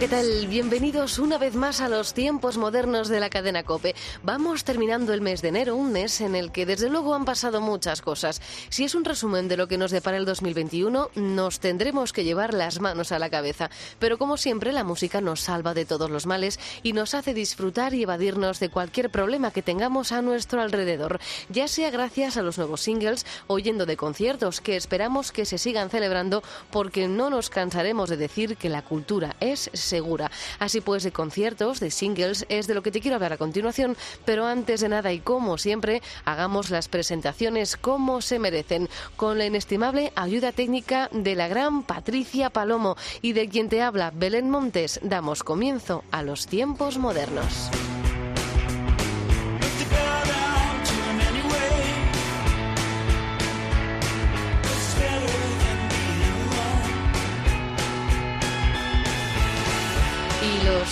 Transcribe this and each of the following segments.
¿Qué tal? Bienvenidos una vez más a los tiempos modernos de la cadena Cope. Vamos terminando el mes de enero, un mes en el que desde luego han pasado muchas cosas. Si es un resumen de lo que nos depara el 2021, nos tendremos que llevar las manos a la cabeza. Pero como siempre, la música nos salva de todos los males y nos hace disfrutar y evadirnos de cualquier problema que tengamos a nuestro alrededor, ya sea gracias a los nuevos singles o yendo de conciertos que esperamos que se sigan celebrando porque no nos cansaremos de decir que la cultura es segura. Así pues, de conciertos, de singles, es de lo que te quiero hablar a continuación, pero antes de nada y como siempre, hagamos las presentaciones como se merecen, con la inestimable ayuda técnica de la gran Patricia Palomo y de quien te habla Belén Montes, damos comienzo a los tiempos modernos.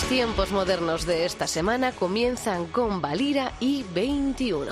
Tiempos modernos de esta semana comienzan con Valira y 21.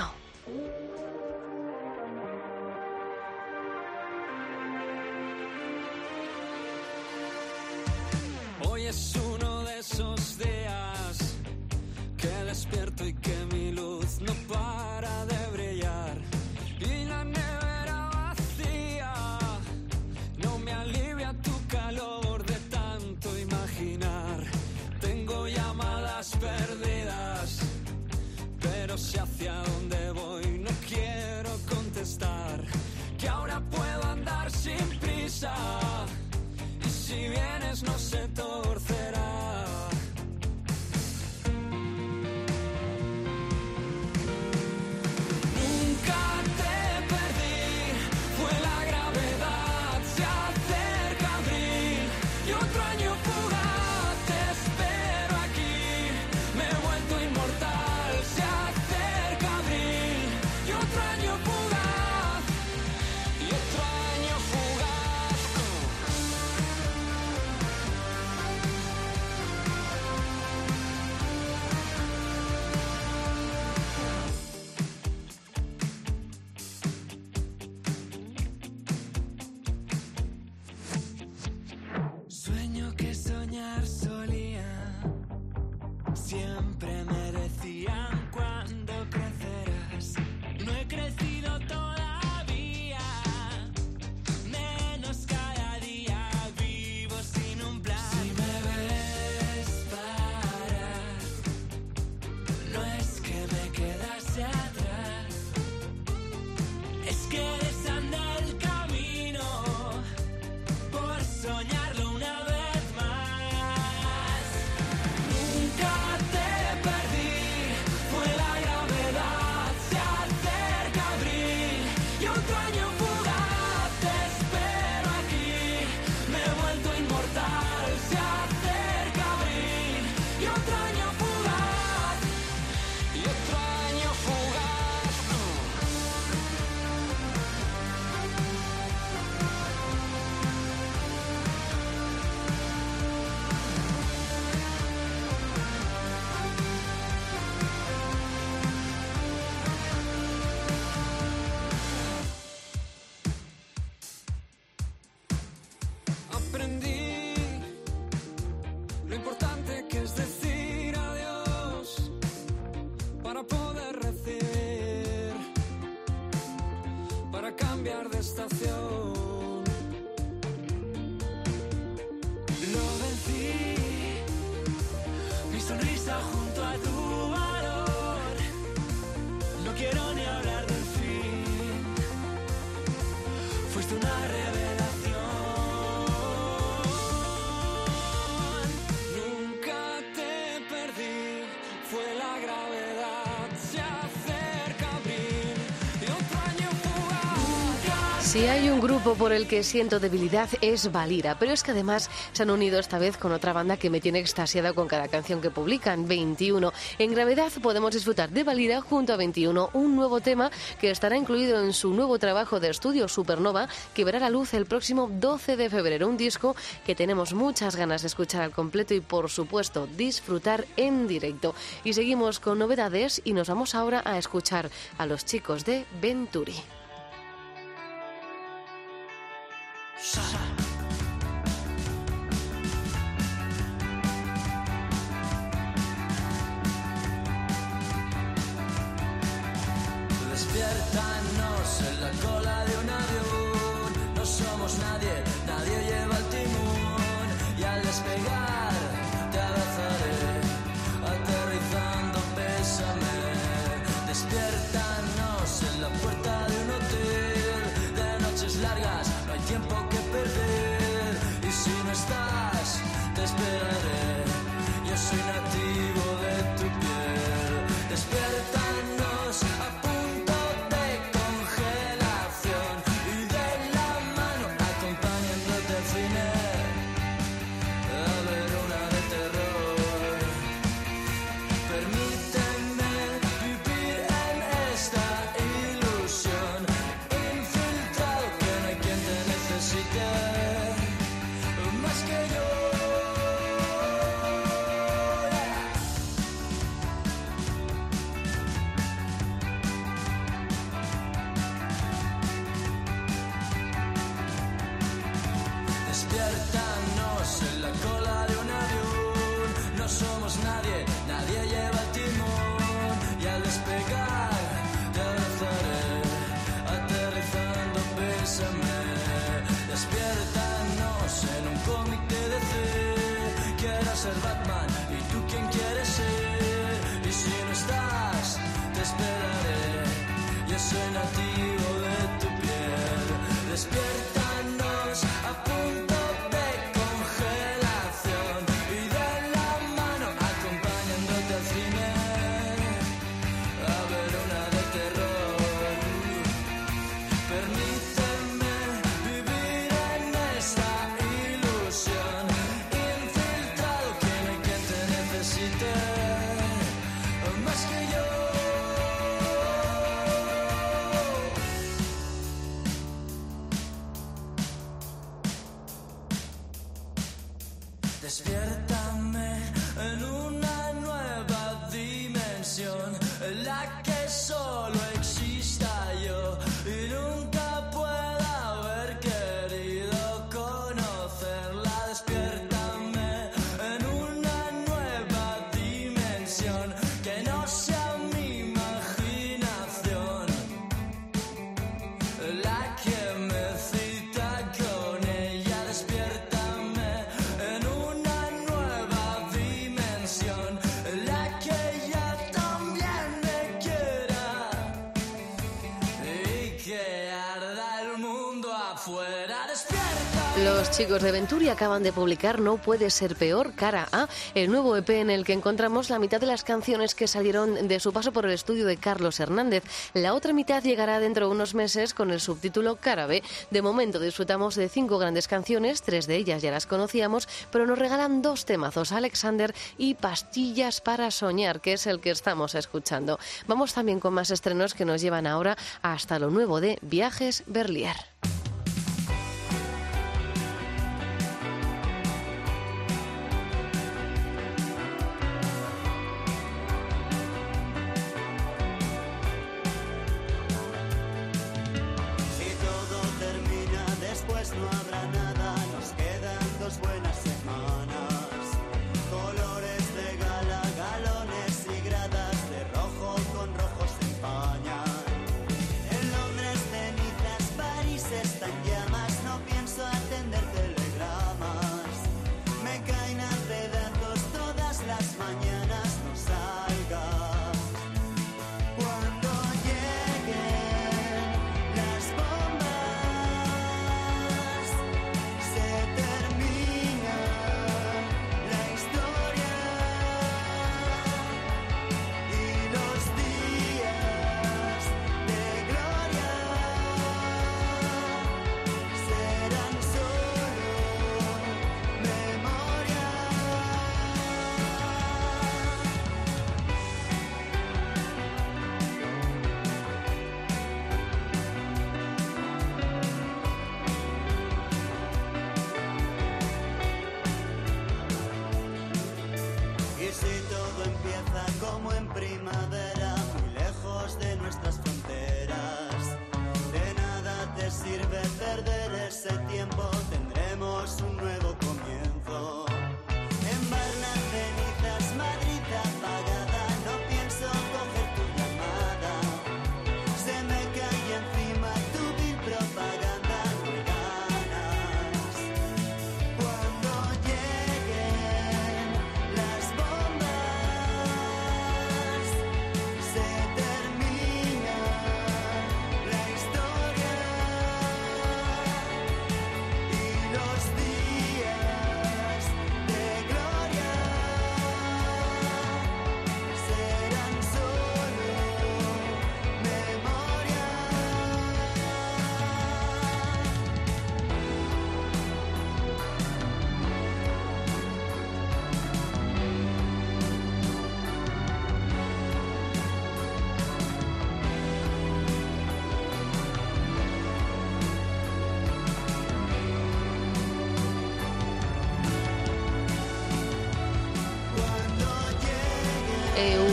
Si hay un grupo por el que siento debilidad es Valira, pero es que además se han unido esta vez con otra banda que me tiene extasiada con cada canción que publican, 21. En Gravedad podemos disfrutar de Valira junto a 21, un nuevo tema que estará incluido en su nuevo trabajo de estudio Supernova, que verá la luz el próximo 12 de febrero, un disco que tenemos muchas ganas de escuchar al completo y por supuesto disfrutar en directo. Y seguimos con novedades y nos vamos ahora a escuchar a los chicos de Venturi. 杀。Los chicos de Venturi acaban de publicar No puede ser peor, cara A, el nuevo EP en el que encontramos la mitad de las canciones que salieron de su paso por el estudio de Carlos Hernández. La otra mitad llegará dentro de unos meses con el subtítulo Cara B. De momento disfrutamos de cinco grandes canciones, tres de ellas ya las conocíamos, pero nos regalan dos temazos, Alexander y Pastillas para Soñar, que es el que estamos escuchando. Vamos también con más estrenos que nos llevan ahora hasta lo nuevo de Viajes Berlier.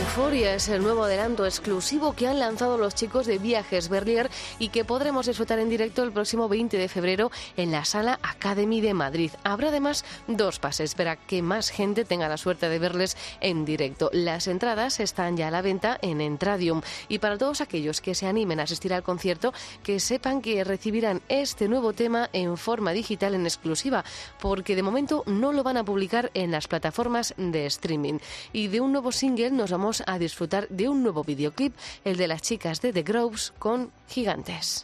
Euforia es el nuevo adelanto exclusivo que han lanzado los chicos de Viajes Berlier y que podremos disfrutar en directo el próximo 20 de febrero en la Sala Academy de Madrid. Habrá además dos pases para que más gente tenga la suerte de verles en directo. Las entradas están ya a la venta en Entradium y para todos aquellos que se animen a asistir al concierto, que sepan que recibirán este nuevo tema en forma digital en exclusiva, porque de momento no lo van a publicar en las plataformas de streaming. Y de un nuevo single nos vamos a disfrutar de un nuevo videoclip, el de las chicas de The Groves con Gigantes.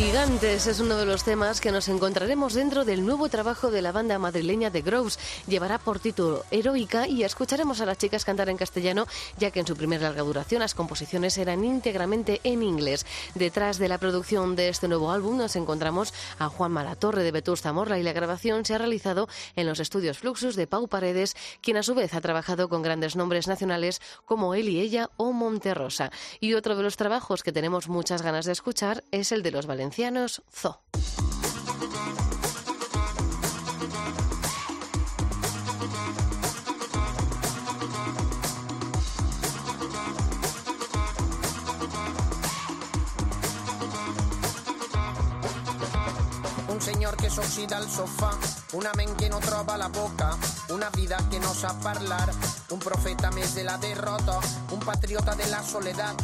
Gigantes es uno de los temas que nos encontraremos dentro del nuevo trabajo de la banda madrileña The Groves. Llevará por título Heroica y escucharemos a las chicas cantar en castellano, ya que en su primera larga duración las composiciones eran íntegramente en inglés. Detrás de la producción de este nuevo álbum nos encontramos a Juan Malatorre de Vetusta Morla y la grabación se ha realizado en los estudios Fluxus de Pau Paredes, quien a su vez ha trabajado con grandes nombres nacionales como él y ella o Monterrosa. Y otro de los trabajos que tenemos muchas ganas de escuchar es el de los valencianos Zo. Un signor che s'ossida al sofà, una men che non trova la bocca, una vida che non sa parlar, un profeta més de la derrota, un patriota de la soledad,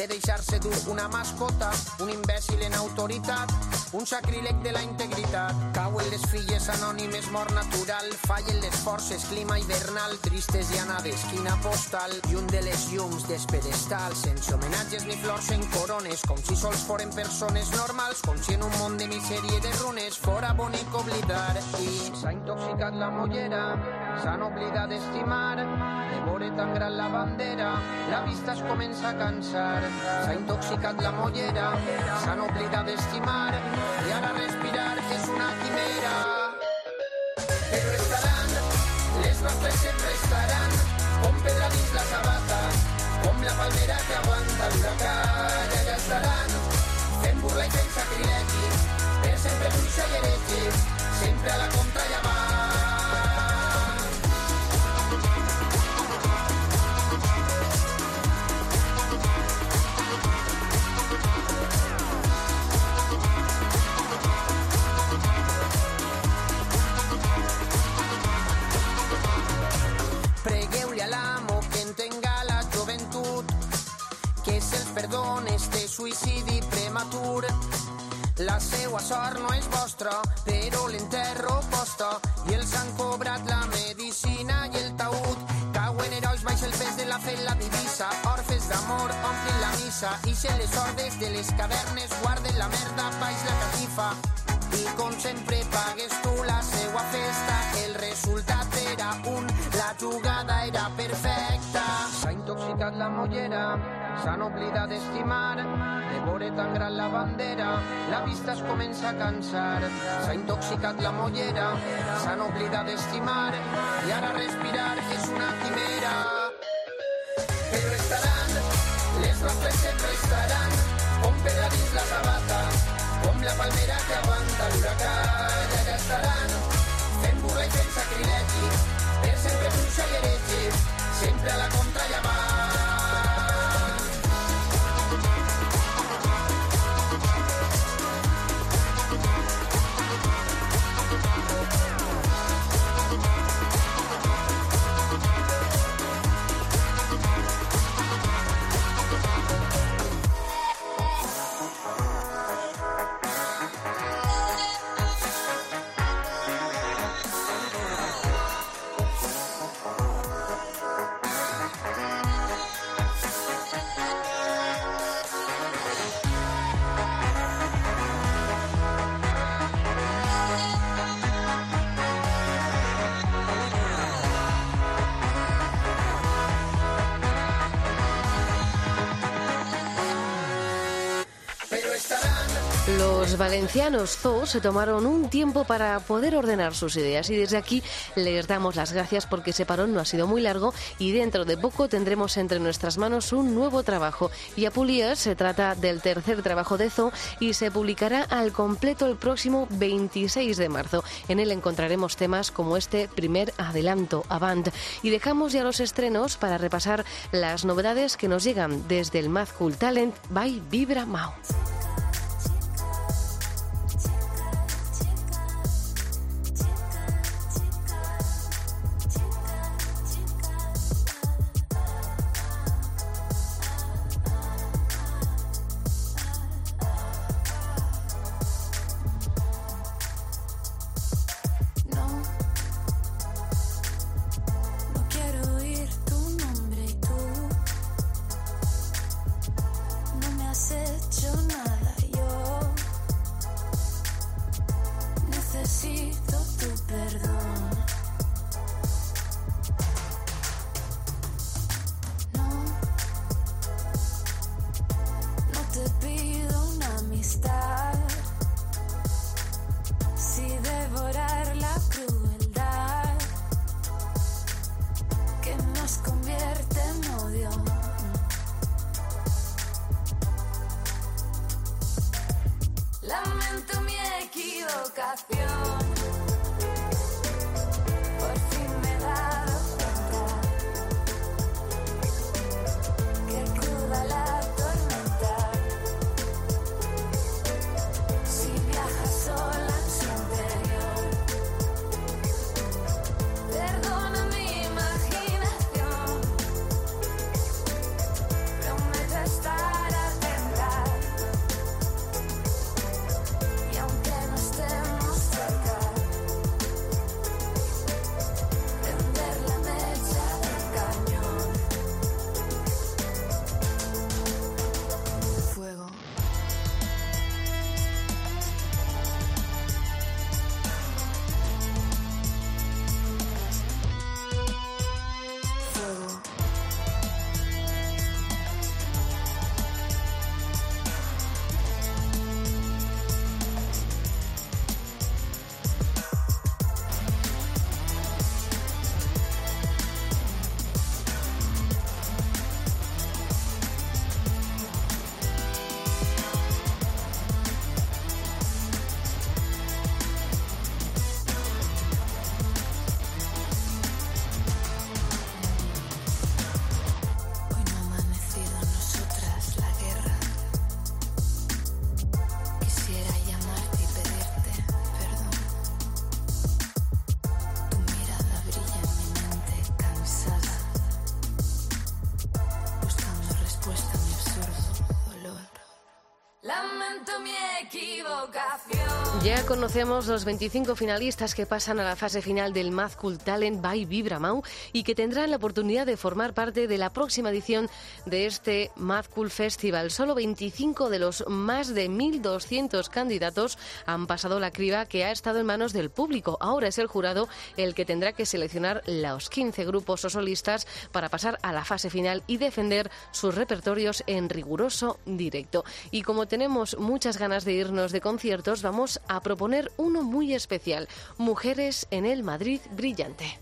de deixar-se dur una mascota, un imbècil en autoritat, un sacríleg de la integritat. Cauen les filles anònimes, mort natural, fallen les forces, clima hivernal, tristes anades, quina postal, i un de les llums despedestal, sense homenatges ni flors en corones, com si sols foren persones normals, com si en un món de misèria i de runes fora bonic oblidar. I s'ha intoxicat la mollera, s'han oblidat d'estimar, de veure tan gran la bandera, la vista es comença a cansar. S'ha intoxicat la mollera, s'han oblidat d'estimar, i ara respirar és una quimera. Però estaran, les nostres sempre estaran, com pedra dins la sabata, com la palmera que aguanta se les ordes de les cavernes guarden la merda baix la catifa. I com sempre pagues tu la seua festa, el resultat era un, la jugada era perfecta. S'ha intoxicat la mollera, s'han oblidat d'estimar, de veure tan gran la bandera, la vista es comença a cansar. S'ha intoxicat la mollera, s'han oblidat d'estimar, i ara respirar és una quimera. Però estaran, les nostres sempre dins la sabata, com la palmera que aguanta l'huracà, i allà estaran, fent burla i fent sacrilegi, per sempre bruixa i heretge, sempre a la contra i Los valencianos Zoo se tomaron un tiempo para poder ordenar sus ideas y desde aquí les damos las gracias porque ese parón no ha sido muy largo y dentro de poco tendremos entre nuestras manos un nuevo trabajo. Y Apulias se trata del tercer trabajo de Zoo y se publicará al completo el próximo 26 de marzo. En él encontraremos temas como este primer adelanto, Avant. Y dejamos ya los estrenos para repasar las novedades que nos llegan desde el Mad Cool Talent by Vibra Mao. Conocemos los 25 finalistas que pasan a la fase final del Mad Cool Talent by Vibramau y que tendrán la oportunidad de formar parte de la próxima edición de este Mad Cool Festival. Solo 25 de los más de 1.200 candidatos han pasado la criba que ha estado en manos del público. Ahora es el jurado el que tendrá que seleccionar los 15 grupos o solistas para pasar a la fase final y defender sus repertorios en riguroso directo. Y como tenemos muchas ganas de irnos de conciertos, vamos a proponer uno muy especial, Mujeres en el Madrid Brillante.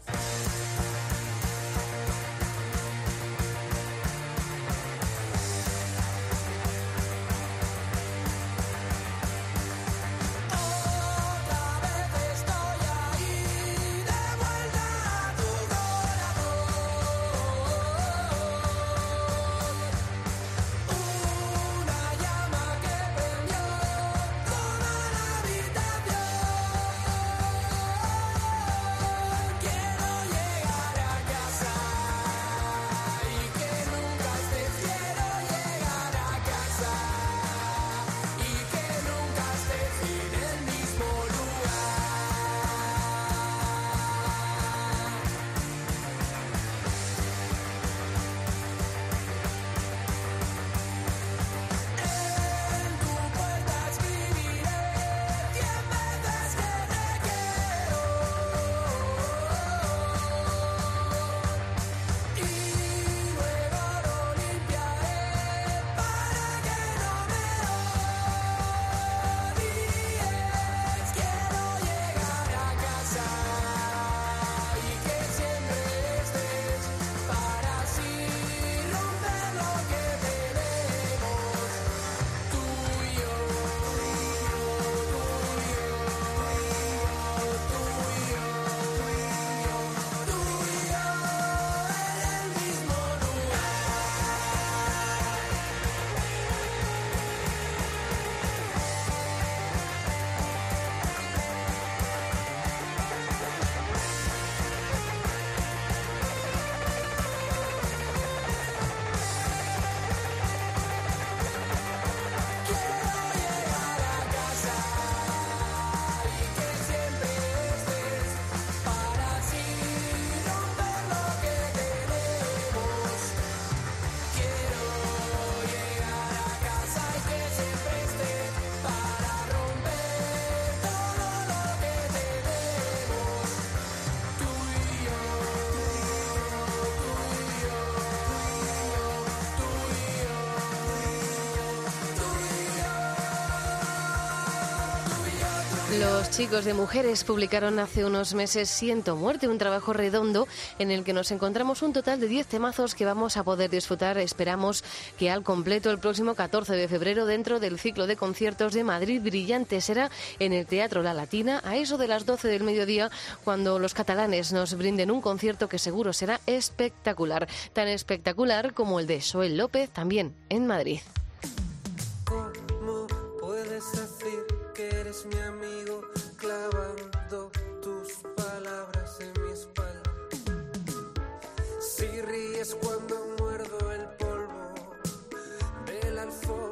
Los chicos de Mujeres publicaron hace unos meses Siento Muerte, un trabajo redondo en el que nos encontramos un total de 10 temazos que vamos a poder disfrutar, esperamos que al completo el próximo 14 de febrero dentro del ciclo de conciertos de Madrid Brillante. Será en el Teatro La Latina a eso de las 12 del mediodía cuando los catalanes nos brinden un concierto que seguro será espectacular, tan espectacular como el de Soel López también en Madrid. ¿Cómo puedes decir que eres mi amigo de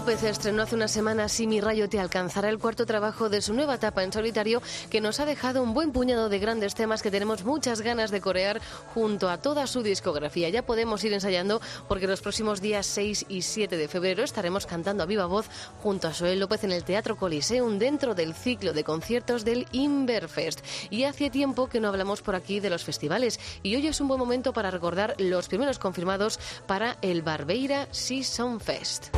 López estrenó hace unas semanas Si mi rayo te alcanzará el cuarto trabajo de su nueva etapa en solitario que nos ha dejado un buen puñado de grandes temas que tenemos muchas ganas de corear junto a toda su discografía. Ya podemos ir ensayando porque los próximos días 6 y 7 de febrero estaremos cantando a viva voz junto a Joel López en el Teatro Coliseum dentro del ciclo de conciertos del Inverfest. Y hace tiempo que no hablamos por aquí de los festivales y hoy es un buen momento para recordar los primeros confirmados para el Barbeira Season Fest.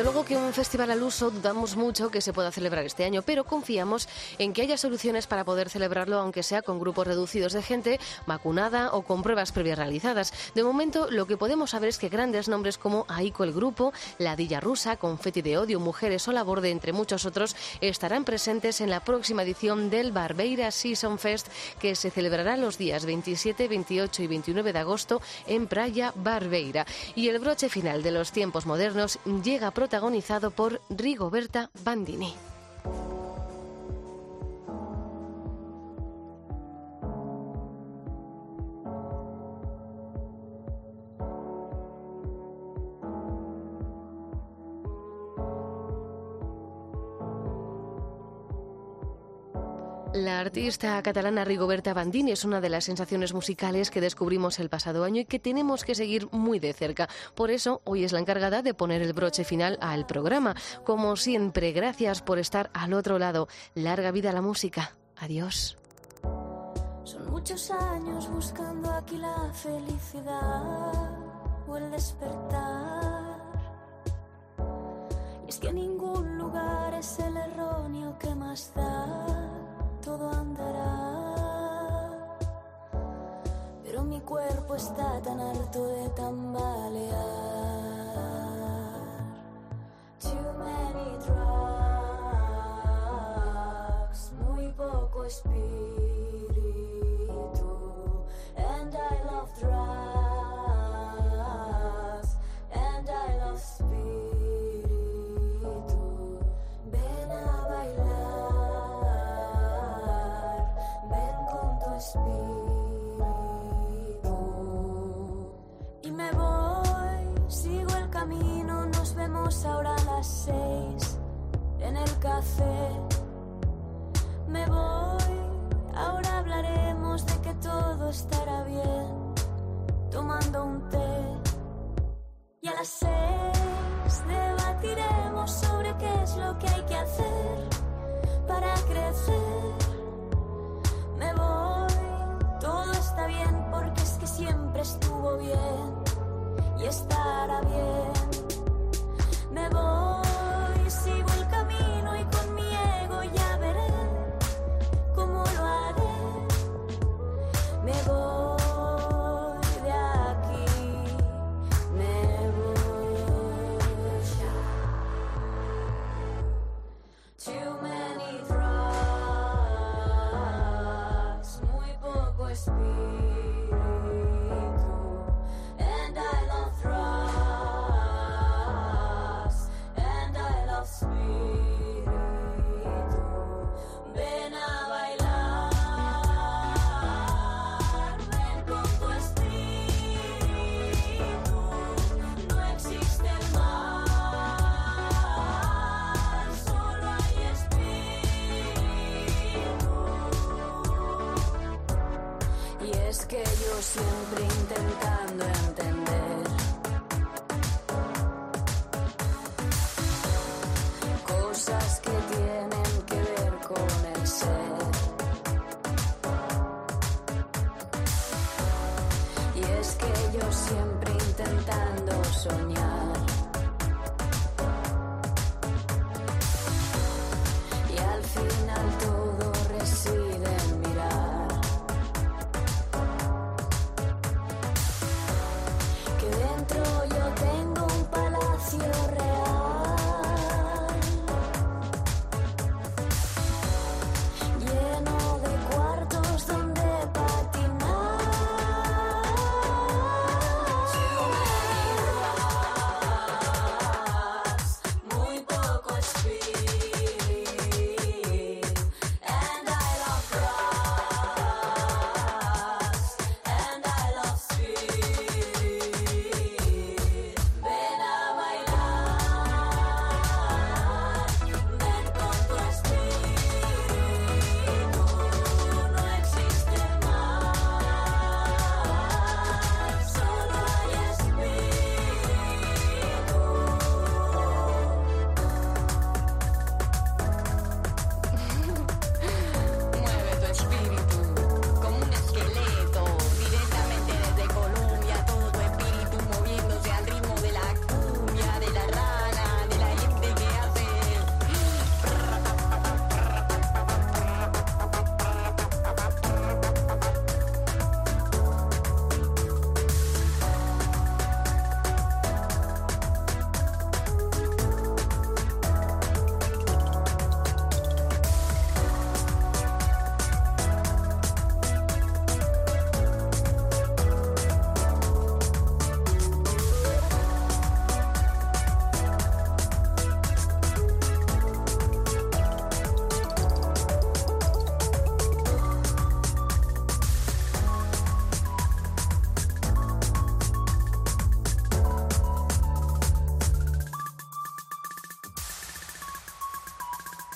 Desde luego que un festival al uso dudamos mucho que se pueda celebrar este año, pero confiamos en que haya soluciones para poder celebrarlo, aunque sea con grupos reducidos de gente, vacunada o con pruebas previas realizadas. De momento, lo que podemos saber es que grandes nombres como Aiko el Grupo, La Dilla Rusa, Confetti de Odio, Mujeres o La Borde, entre muchos otros, estarán presentes en la próxima edición del Barbeira Season Fest, que se celebrará los días 27, 28 y 29 de agosto en Praia Barbeira. Y el broche final de los tiempos modernos llega protagonizado por Rigoberta Bandini. La artista catalana Rigoberta Bandini es una de las sensaciones musicales que descubrimos el pasado año y que tenemos que seguir muy de cerca. Por eso, hoy es la encargada de poner el broche final al programa. Como siempre, gracias por estar al otro lado. Larga vida a la música. Adiós. Son muchos años buscando aquí la felicidad o el despertar. Y es que ningún lugar es el erróneo que más da, todo andará. Pero mi cuerpo está tan harto de tambalear. Too many drugs, muy poco espíritu. Me voy, ahora hablaremos de que todo estará bien, tomando un té. Y a las seis debatiremos sobre qué es lo que hay que hacer para crecer. Me voy, todo está bien porque es que siempre estuvo bien y estará bien.